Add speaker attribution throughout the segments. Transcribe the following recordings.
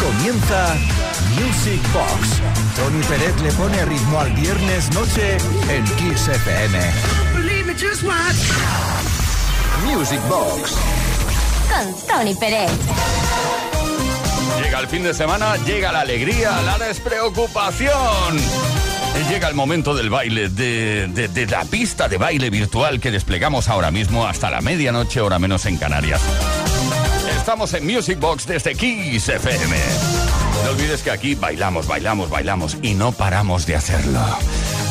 Speaker 1: Comienza Music Box. Tony Pérez le pone ritmo al viernes noche en Kiss FM.
Speaker 2: Music Box.
Speaker 3: Con Tony Pérez.
Speaker 4: Llega el fin de semana, llega la alegría, la despreocupación. Llega el momento del baile, de, de, de, la pista de baile virtual que desplegamos ahora mismo hasta la medianoche, hora menos en Canarias. Estamos en Music Box desde Kiss FM. No olvides que aquí bailamos, bailamos, bailamos y no paramos de hacerlo.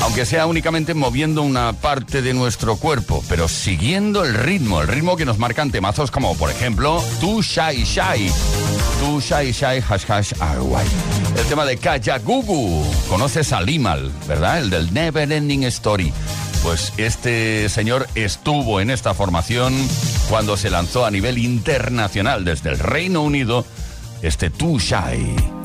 Speaker 4: Aunque sea únicamente moviendo una parte de nuestro cuerpo, pero siguiendo el ritmo, el ritmo que nos marcan temazos como por ejemplo Tu Shy Shy. Tu Shy Shy Hash Hash Arway. El tema de Kajagugu. Conoces a Limal, ¿verdad? El del Never Ending Story. Pues este señor estuvo en esta formación cuando se lanzó a nivel internacional desde el Reino Unido este Tu Shy.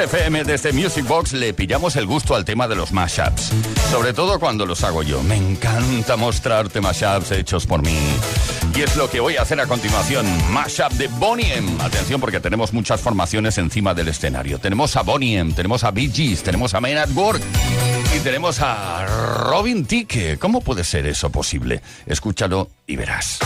Speaker 4: FM desde Music Box le pillamos el gusto al tema de los mashups. Sobre todo cuando los hago yo. Me encanta mostrarte mashups hechos por mí. Y es lo que voy a hacer a continuación. Mashup de Bonnie M. Atención porque tenemos muchas formaciones encima del escenario. Tenemos a Bonnie M, tenemos a Bee Gees, tenemos a Men at Work y tenemos a Robin Ticke. ¿Cómo puede ser eso posible? Escúchalo y verás.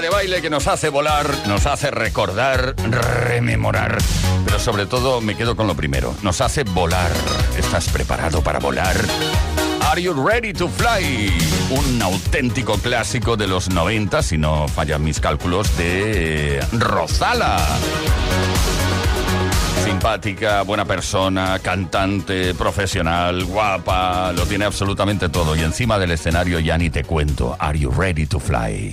Speaker 4: De baile que nos hace volar, nos hace recordar, rememorar. Pero sobre todo me quedo con lo primero, nos hace volar. ¿Estás preparado para volar? Are You Ready to Fly? Un auténtico clásico de los 90, si no fallan mis cálculos, de Rosala. Simpática, buena persona, cantante, profesional, guapa, lo tiene absolutamente todo. Y encima del escenario ya ni te cuento. Are You Ready to Fly?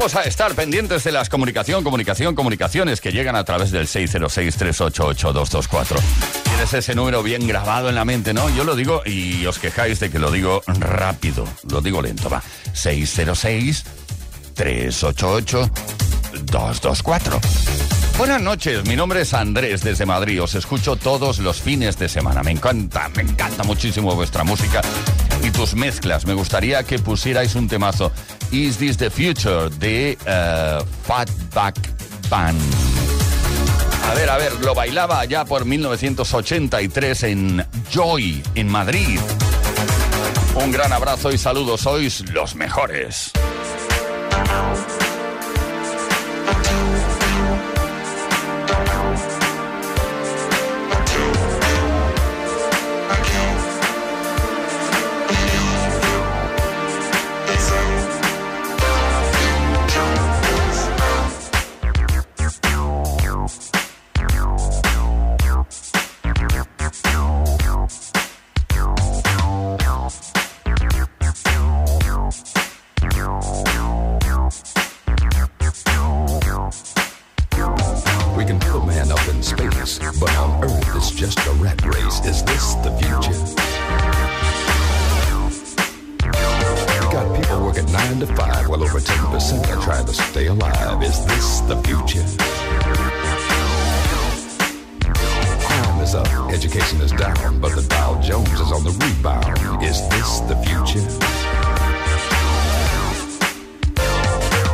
Speaker 4: Vamos a estar pendientes de las comunicación, comunicación, comunicaciones que llegan a través del 606-388-224. Tienes ese número bien grabado en la mente, ¿no? Yo lo digo y os quejáis de que lo digo rápido, lo digo lento, va. 606-388-224. Buenas noches, mi nombre es Andrés desde Madrid. Os escucho todos los fines de semana. Me encanta, me encanta muchísimo vuestra música y tus mezclas. Me gustaría que pusierais un temazo. Is This the Future de uh, Fatback Band. A ver, a ver, lo bailaba ya por 1983 en Joy, en Madrid. Un gran abrazo y saludos, sois los mejores.
Speaker 5: just a rat race. Is this the future? You got people working nine to five, well over 10% are trying to stay alive. Is this the future? Crime is up, education is down, but the Dow Jones is on the rebound. Is this the future?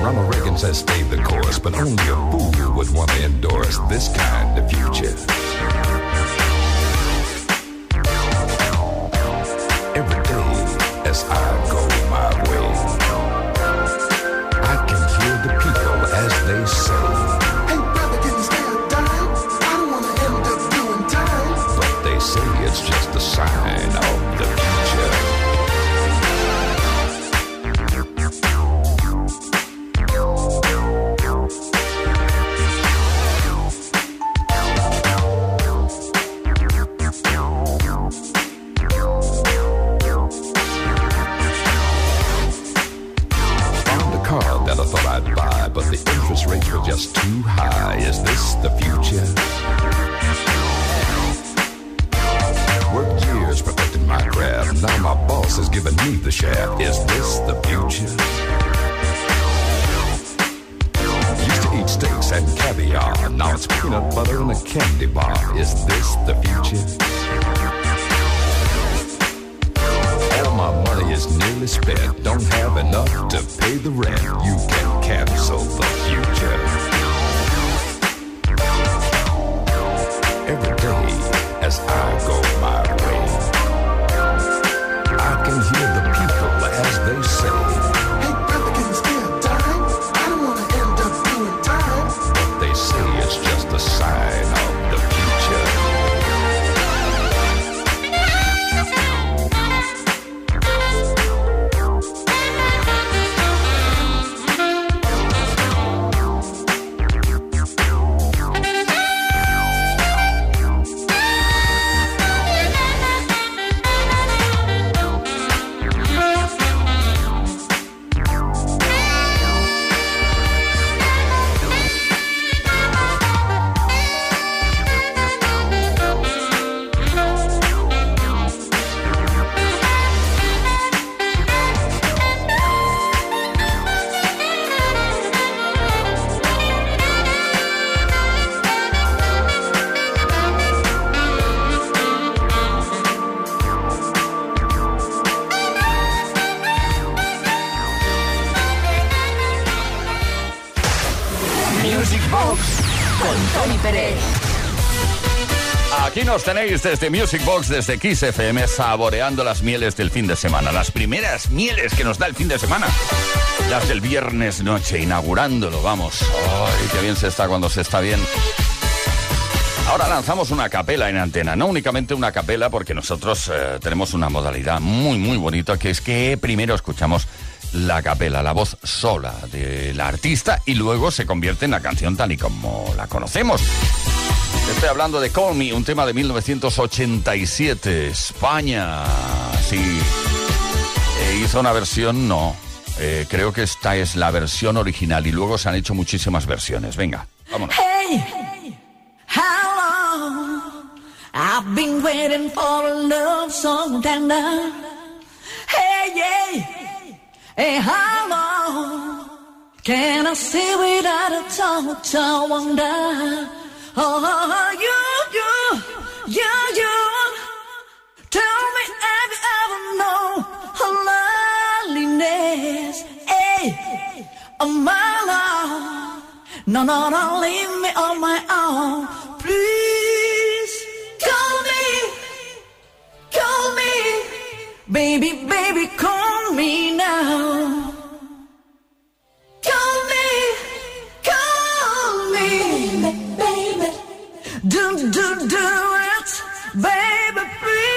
Speaker 5: Ronald Reagan says stay the course, but only a fool would want to endorse this kind of future. daily spend. Don't have enough to pay the rent. You can cancel the future. Every day as I go by.
Speaker 4: Tenéis desde Music Box, desde Kiss FM, saboreando las mieles del fin de semana. Las primeras mieles que nos da el fin de semana. Las del viernes noche, inaugurándolo, vamos. ¡Ay, qué bien se está cuando se está bien! Ahora lanzamos una capela en antena, no únicamente una capela, porque nosotros eh, tenemos una modalidad muy, muy bonita, que es que primero escuchamos la capela, la voz sola de la artista, y luego se convierte en la canción tal y como la conocemos. Estoy hablando de Call Me, un tema de 1987, España. Sí. Eh, hizo una versión, no. Eh, creo que esta es la versión original y luego se han hecho muchísimas versiones. Venga, vámonos.
Speaker 6: Hey, how long I've been waiting for a love so tender. Hey, yeah, hey, how long can I stay without a touch? I wonder. Oh, you, you, you, you. Tell me, have you ever known her loneliness? Hey, oh my love. No, no, don't leave me on my own. Please, call me, call me. Baby, baby, call me now. Do, do, do it. Baby, please.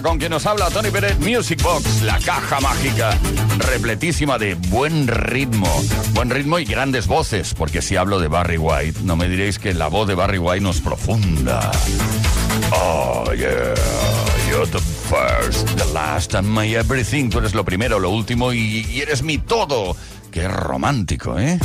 Speaker 4: Con quien nos habla Tony Pérez, Music Box, la caja mágica, repletísima de buen ritmo. Buen ritmo y grandes voces, porque si hablo de Barry White, no me diréis que la voz de Barry White no es profunda. Oh, yeah. You're the first, the last, and my everything. Tú eres lo primero, lo último y, y eres mi todo. Qué romántico, ¿eh?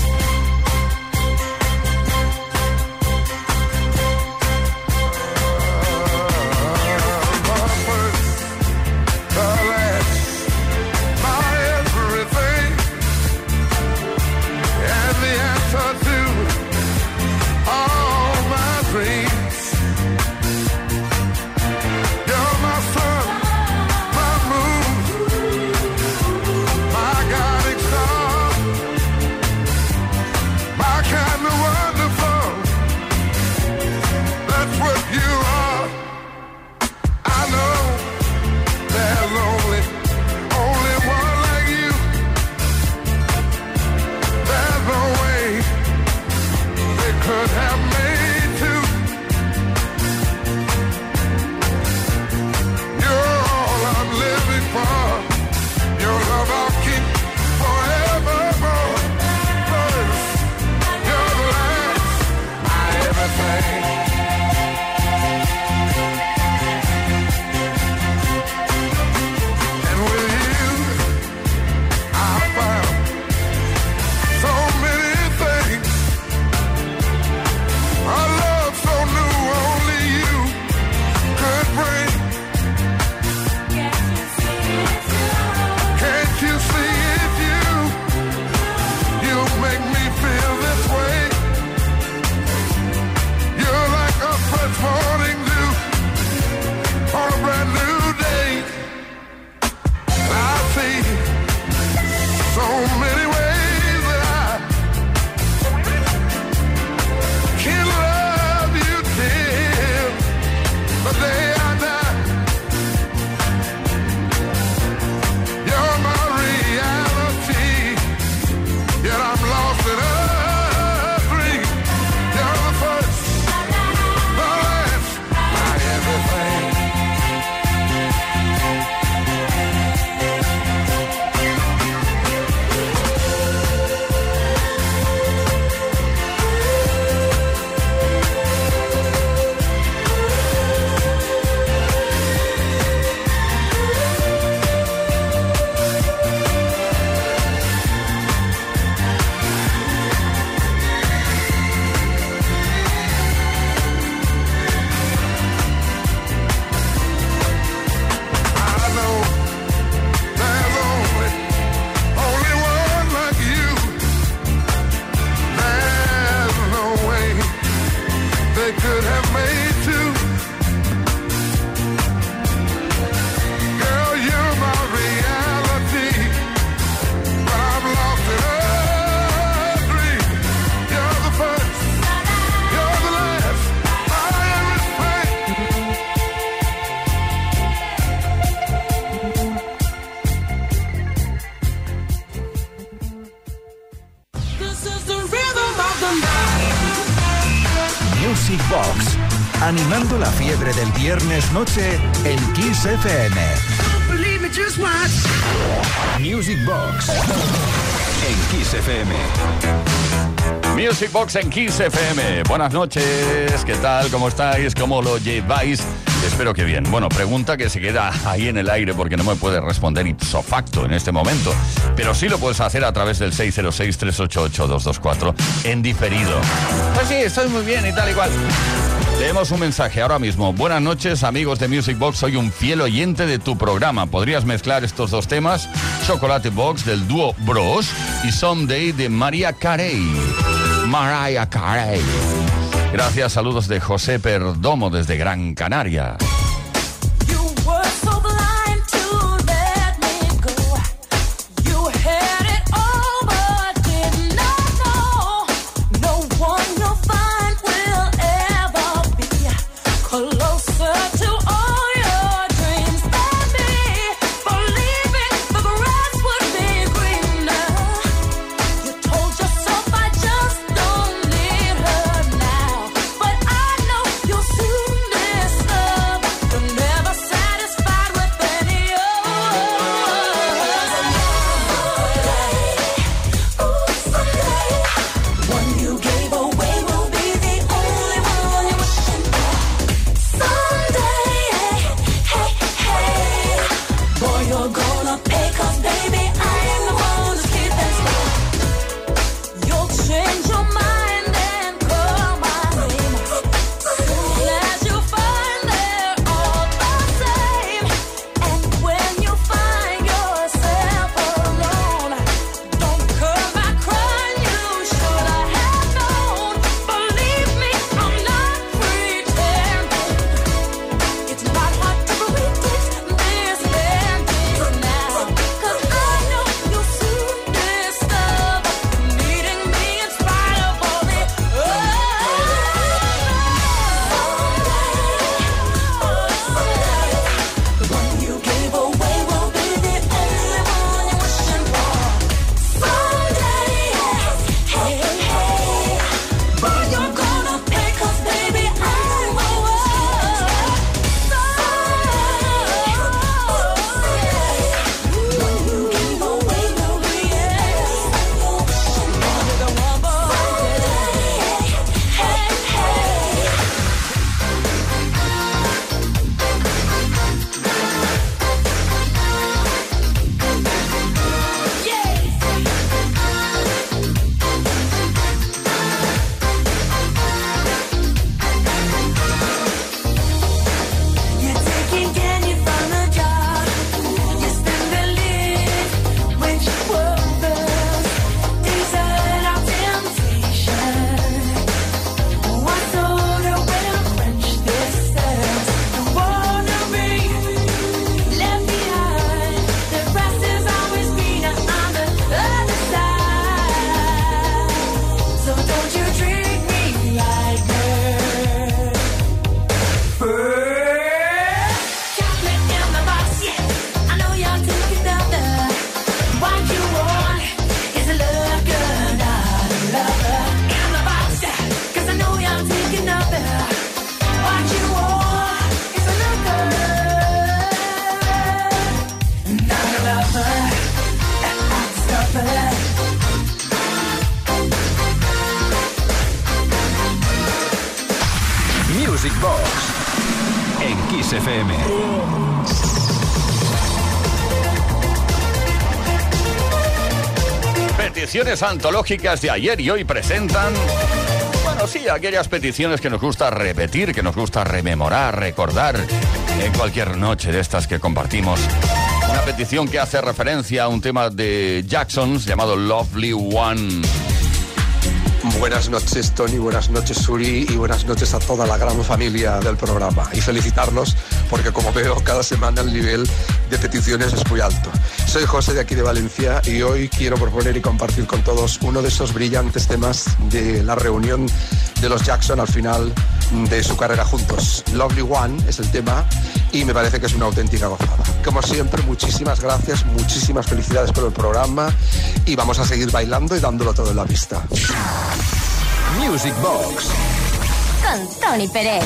Speaker 1: Music Box, animando la fiebre del viernes noche en Kiss FM.
Speaker 2: Music Box en Kiss FM.
Speaker 4: Music Box en Kiss FM. Buenas noches, ¿qué tal? ¿Cómo estáis? ¿Cómo lo lleváis? Espero que bien. Bueno, pregunta que se queda ahí en el aire porque no me puede responder ipso facto en este momento. Pero sí lo puedes hacer a través del 606-388-224 en diferido. Pues sí, estoy muy bien y tal y cual. Leemos un mensaje ahora mismo. Buenas noches, amigos de Music Box. Soy un fiel oyente de tu programa. ¿Podrías mezclar estos dos temas? Chocolate Box del dúo Bros y Someday de María Carey. Mariah Carey. Gracias, saludos de José Perdomo desde Gran Canaria. Antológicas de ayer y hoy presentan. Bueno, sí, aquellas peticiones que nos gusta repetir, que nos gusta rememorar, recordar en cualquier noche de estas que compartimos. Una petición que hace referencia a un tema de Jacksons llamado Lovely One.
Speaker 7: Buenas noches Tony, buenas noches Suri y buenas noches a toda la gran familia del programa y felicitarlos porque como veo cada semana el nivel de peticiones es muy alto. Soy José de aquí de Valencia y hoy quiero proponer y compartir con todos uno de esos brillantes temas de la reunión de los Jackson al final de su carrera juntos. Lovely One es el tema y me parece que es una auténtica gozada. Como siempre, muchísimas gracias, muchísimas felicidades por el programa y vamos a seguir bailando y dándolo todo en la pista.
Speaker 2: Music Box con Tony Pérez.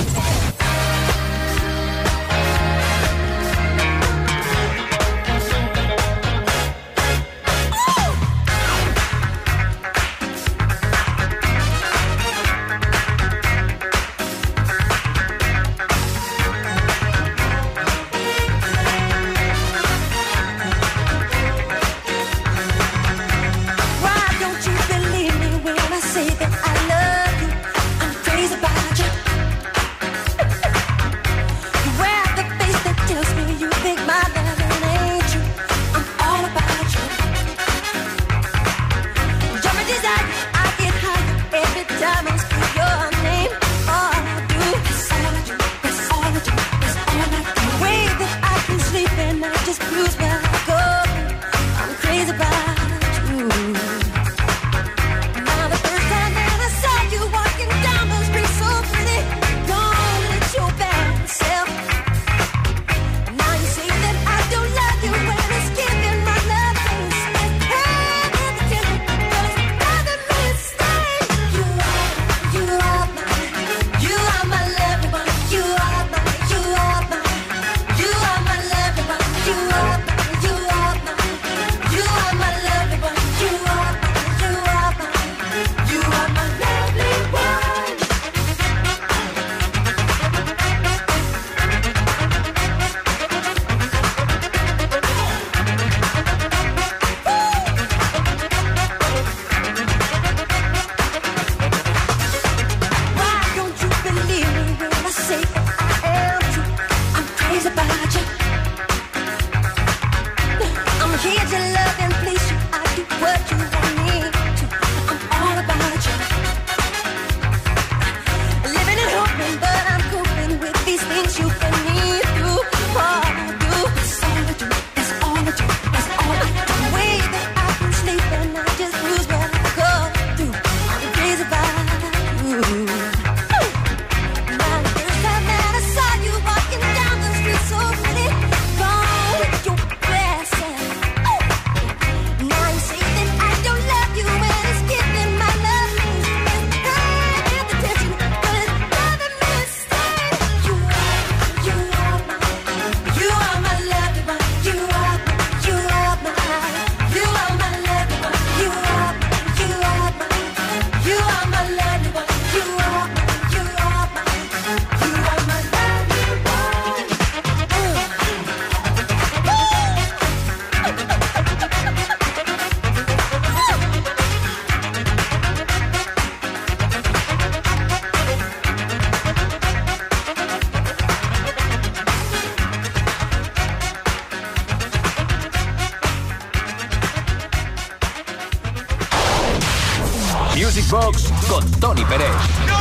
Speaker 2: Music Box con Tony Pérez. No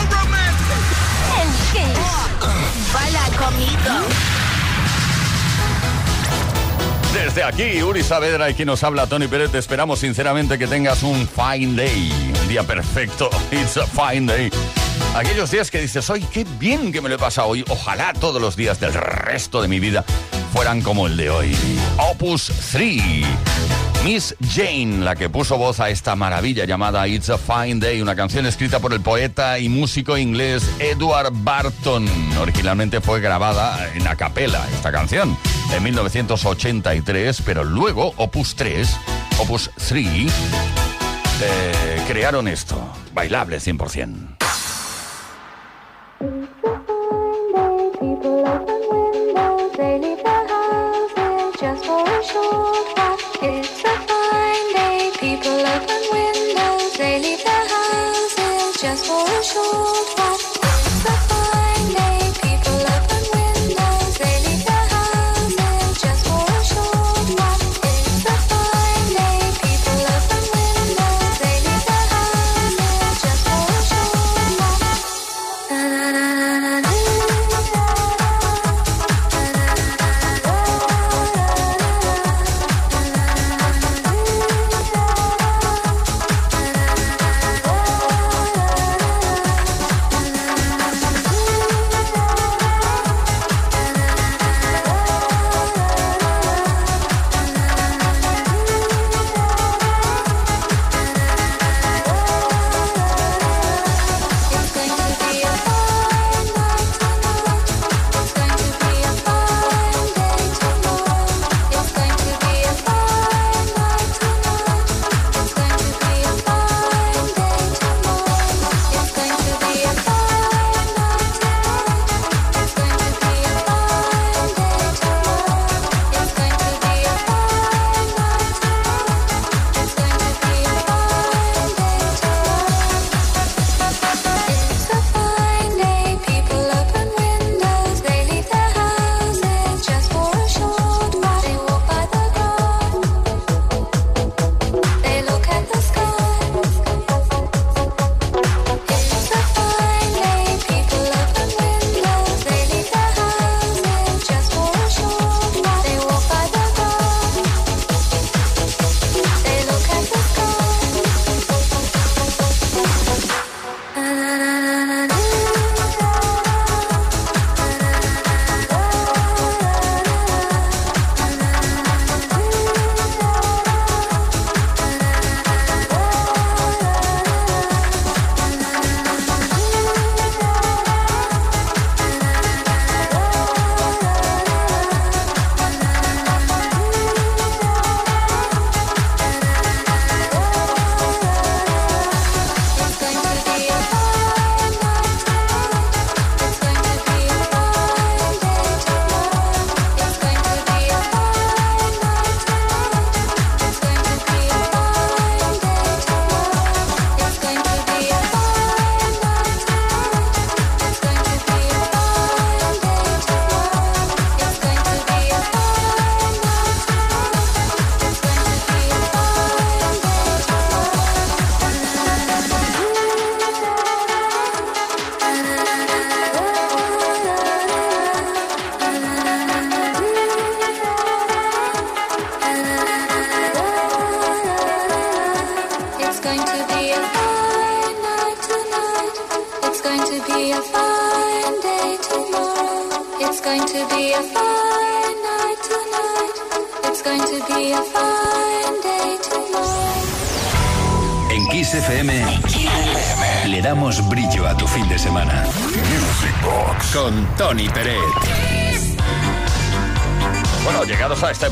Speaker 2: El.
Speaker 4: Desde aquí, Uri Saavedra y quien nos habla, Tony Pérez, te esperamos sinceramente que tengas un fine day, un día perfecto. It's a fine day. Aquellos días que dices, hoy qué bien que me lo he pasado hoy. Ojalá todos los días del resto de mi vida fueran como el de hoy. Opus 3. Miss Jane, la que puso voz a esta maravilla llamada It's a Fine Day, una canción escrita por el poeta y músico inglés Edward Barton. Originalmente fue grabada en a esta canción en 1983, pero luego Opus 3, Opus 3, eh, crearon esto, bailable 100%.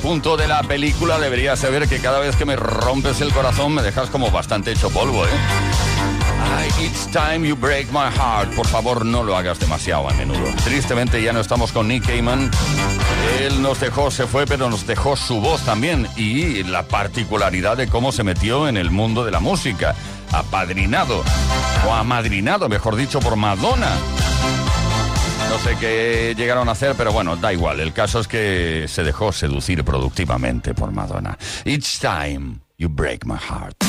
Speaker 4: punto de la película deberías saber que cada vez que me rompes el corazón me dejas como bastante hecho polvo, ¿eh? Ay, it's time you break my heart. Por favor, no lo hagas demasiado a menudo. Tristemente ya no estamos con Nick Cayman. Él nos dejó, se fue, pero nos dejó su voz también y la particularidad de cómo se metió en el mundo de la música. Apadrinado, o amadrinado, mejor dicho, por Madonna. No sé qué llegaron a hacer, pero bueno, da igual. El caso es que se dejó seducir productivamente por Madonna. Each time you break my heart.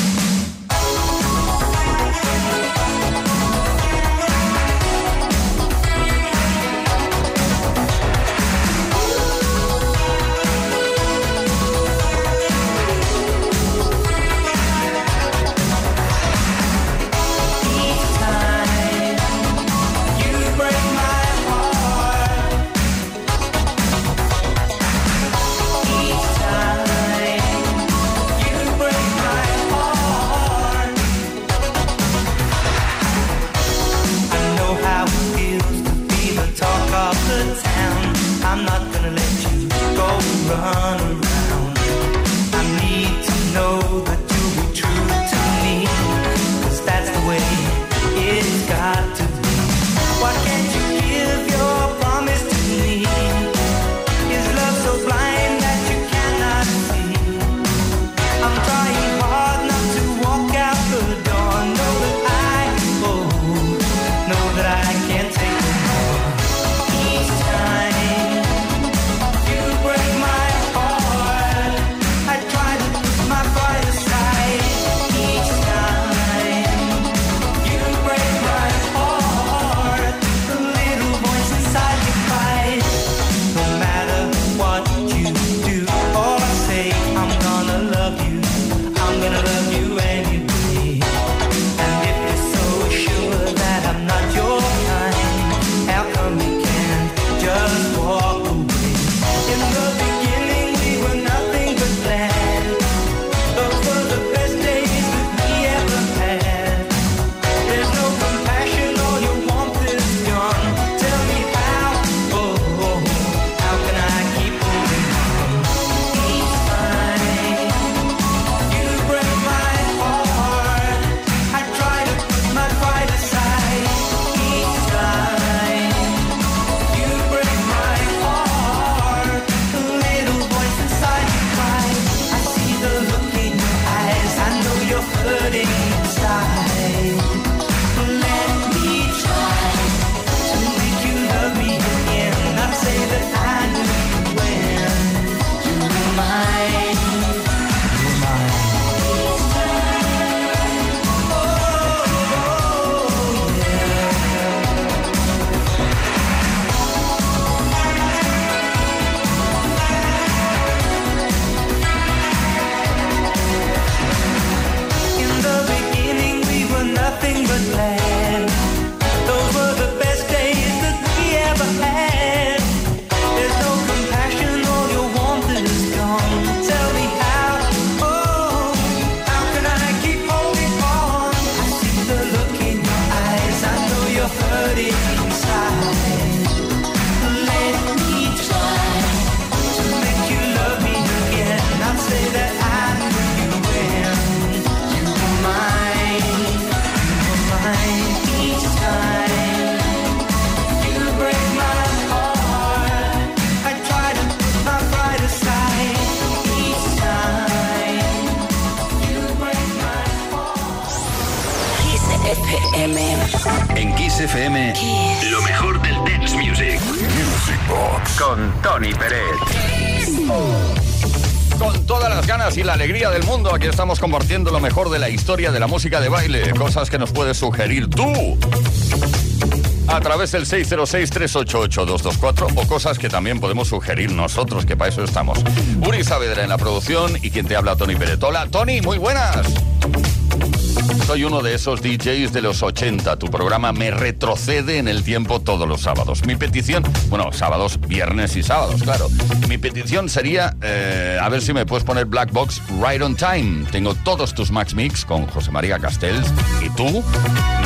Speaker 2: FM, lo mejor del dance music. Music
Speaker 8: Box.
Speaker 2: Con Tony Pérez
Speaker 4: con todas las ganas y la alegría del mundo. Aquí estamos compartiendo lo mejor de la historia de la música de baile, cosas que nos puedes sugerir tú. A través del 606-388-224 o cosas que también podemos sugerir nosotros, que para eso estamos. Uri Saavedra en la producción y quien te habla, Tony Peretola. Tony, muy buenas. Soy uno de esos DJs de los 80. Tu programa me retrocede en el tiempo todos los sábados. Mi petición, bueno, sábados, viernes y sábados, claro. Mi petición sería, eh, a ver si me puedes poner Black Box Right on Time. Tengo todos tus Max Mix con José María Castells. Y tú,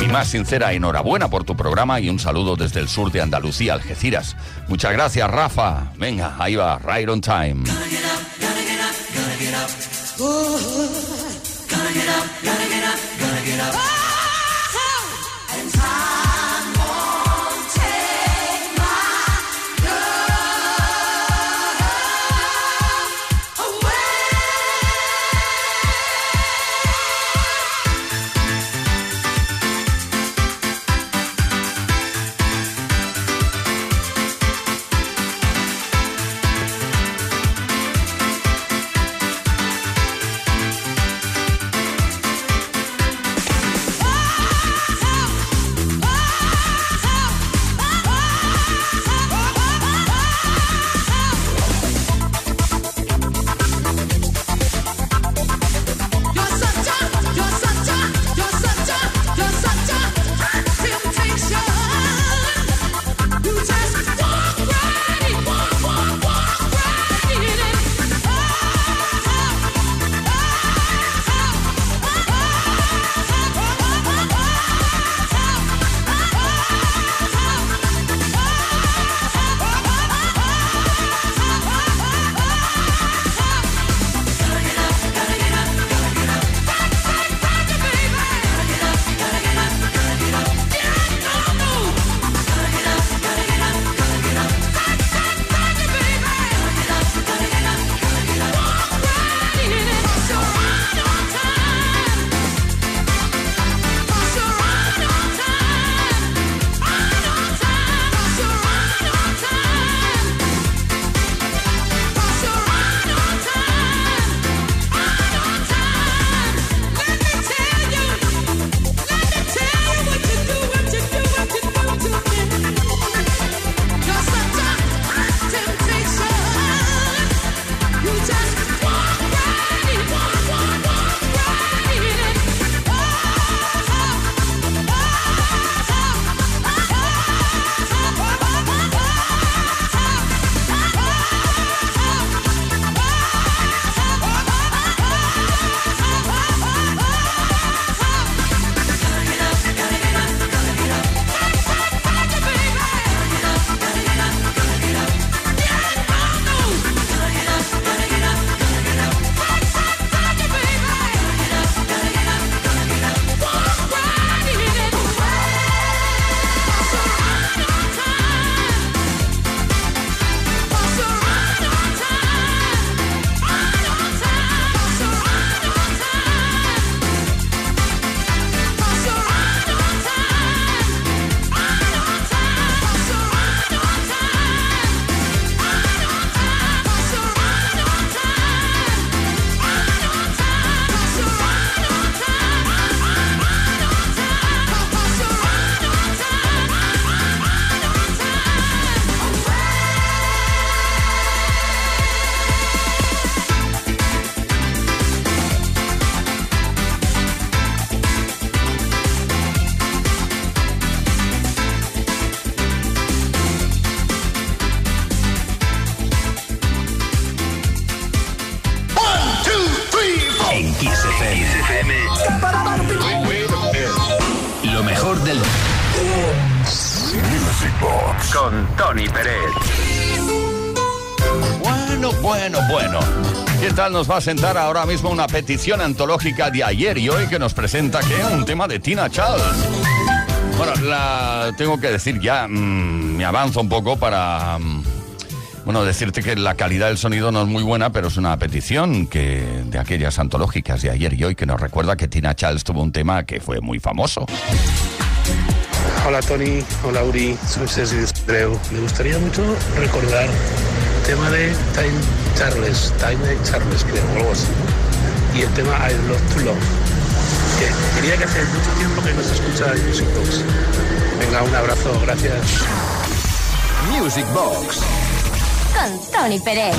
Speaker 4: mi más sincera enhorabuena por tu programa y un saludo desde el sur de Andalucía, Algeciras. Muchas gracias, Rafa. Venga, ahí va, Right on Time. En Bueno, bueno, bueno. ¿Qué tal nos va a sentar ahora mismo una petición antológica de ayer y hoy que nos presenta que un tema de Tina Charles? Bueno, la tengo que decir ya, mm, me avanzo un poco para mm, bueno, decirte que la calidad del sonido no es muy buena, pero es una petición que de aquellas antológicas de ayer y hoy que nos recuerda que Tina Charles tuvo un tema que fue muy famoso.
Speaker 9: Hola Tony, hola Uri, soy Dreu. Me gustaría mucho recordar tema de Time Charles, Time Charles, creo, o algo así. Y el tema I Love to Love. Que quería que hace mucho tiempo que no se escucha en Music Box. Venga, un abrazo, gracias.
Speaker 2: Music Box
Speaker 6: con Tony Pérez.